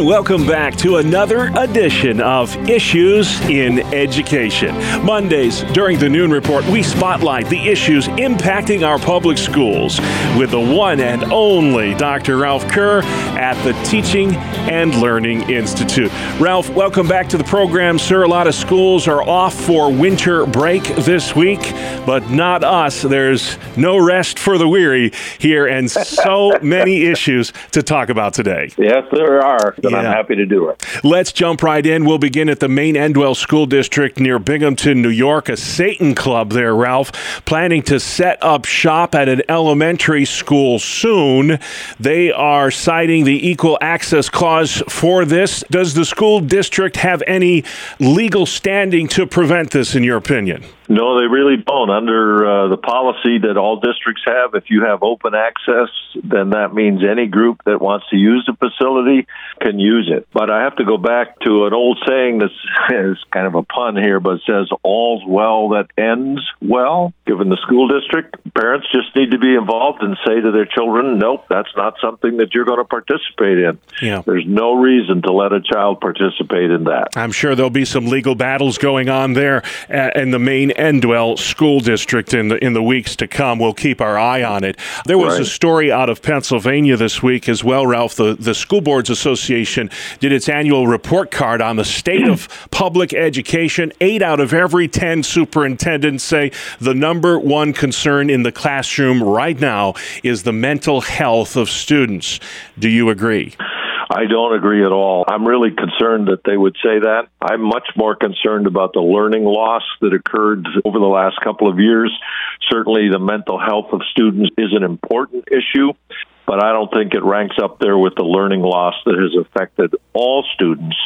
Welcome back to another edition of Issues in Education. Mondays during the Noon Report, we spotlight the issues impacting our public schools with the one and only Dr. Ralph Kerr at the Teaching and Learning Institute. Ralph, welcome back to the program, sir. A lot of schools are off for winter break this week, but not us. There's no rest for the weary here, and so many issues to talk about today. Yes, there are and yeah. I'm happy to do it. Let's jump right in. We'll begin at the Maine-Endwell School District near Binghamton, New York, a Satan club there, Ralph, planning to set up shop at an elementary school soon. They are citing the equal access clause for this. Does the school district have any legal standing to prevent this, in your opinion? No, they really don't. Under uh, the policy that all districts have, if you have open access, then that means any group that wants to use the facility can use it. But I have to go back to an old saying that is kind of a pun here, but it says, all's well that ends well. Given the school district, parents just need to be involved and say to their children, nope, that's not something that you're going to participate in. Yeah. There's no reason to let a child participate in that. I'm sure there'll be some legal battles going on there in the Maine Endwell School District in the in the weeks to come. We'll keep our eye on it. There was right. a story out of Pennsylvania this week as well, Ralph. The the School Boards Association did its annual report card on the state of public education. Eight out of every ten superintendents say the number one concern in the classroom right now is the mental health of students. Do you agree? I don't agree at all. I'm really concerned that they would say that. I'm much more concerned about the learning loss that occurred over the last couple of years. Certainly, the mental health of students is an important issue but I don't think it ranks up there with the learning loss that has affected all students.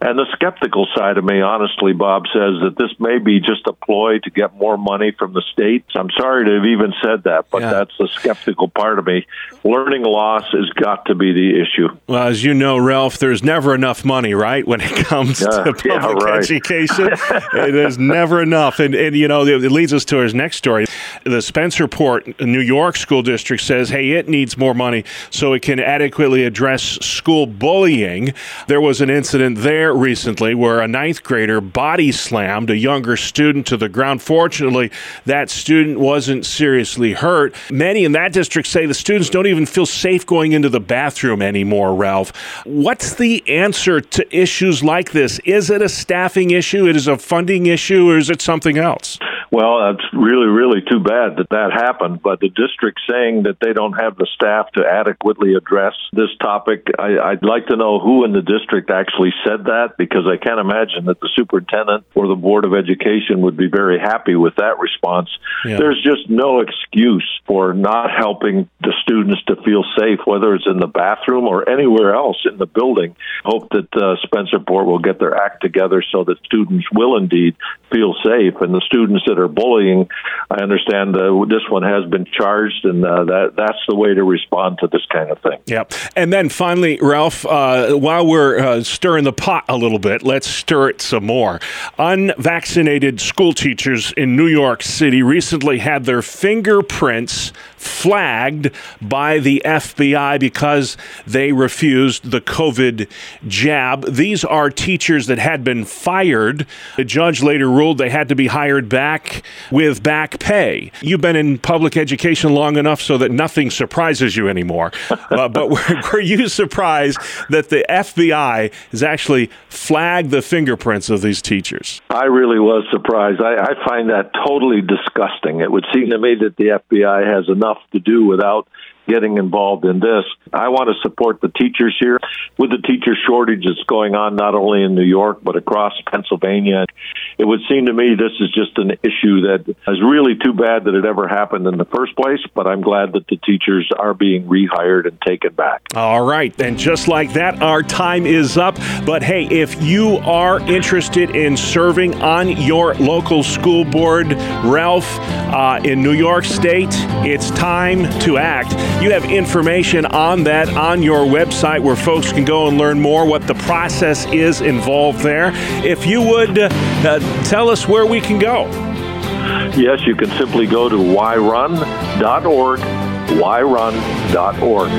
And the skeptical side of me, honestly, Bob, says that this may be just a ploy to get more money from the states. I'm sorry to have even said that, but yeah. that's the skeptical part of me. Learning loss has got to be the issue. Well, as you know, Ralph, there's never enough money, right, when it comes yeah, to public yeah, right. education. There's never enough. And, and, you know, it leads us to our next story. The Spencerport, New York School District says, hey, it needs more money so it can adequately address school bullying. There was an incident there recently where a ninth grader body slammed a younger student to the ground. Fortunately, that student wasn't seriously hurt. Many in that district say the students don't even feel safe going into the bathroom anymore, Ralph. What's the answer to issues like this? Is it a staffing issue? It is a funding issue, or is it something else? Well, it's really, really too bad that that happened. But the district saying that they don't have the staff to adequately address this topic, I, would like to know who in the district actually said that because I can't imagine that the superintendent or the board of education would be very happy with that response. Yeah. There's just no excuse for not helping the students to feel safe, whether it's in the bathroom or anywhere else in the building. Hope that uh, Spencerport will get their act together so that students will indeed feel safe, and the students that are bullying, I understand uh, this one has been charged, and uh, that that's the way to respond to this kind of thing. Yeah, and then finally, Ralph, uh, while we're uh, stirring the pot a little bit, let's stir it some more. Unvaccinated school teachers in New York City recently had their fingerprints flagged by the FBI because they refused the COVID jab. These are teachers that had been fired. The judge later ruled they had to be hired back with back pay. You've been in public education long enough so that nothing surprises you anymore. uh, but were, were you surprised that the FBI has actually flagged the fingerprints of these teachers? I really was surprised. I, I find that totally disgusting. It would seem to me that the FBI has enough enough to do without getting involved in this. I want to support the teachers here with the teacher shortage that's going on not only in New York but across Pennsylvania. It would seem to me this is just an issue that is really too bad that it ever happened in the first place, but I'm glad that the teachers are being rehired and taken back. All right. And just like that, our time is up. But hey, if you are interested in serving on your local school board, Ralph, uh, in New York State, it's time to act. You have information on that on your website where folks can go and learn more what the process is involved there. If you would uh, Uh, tell us where we can go. Yes, you can simply go to yrun.org, yrun.org.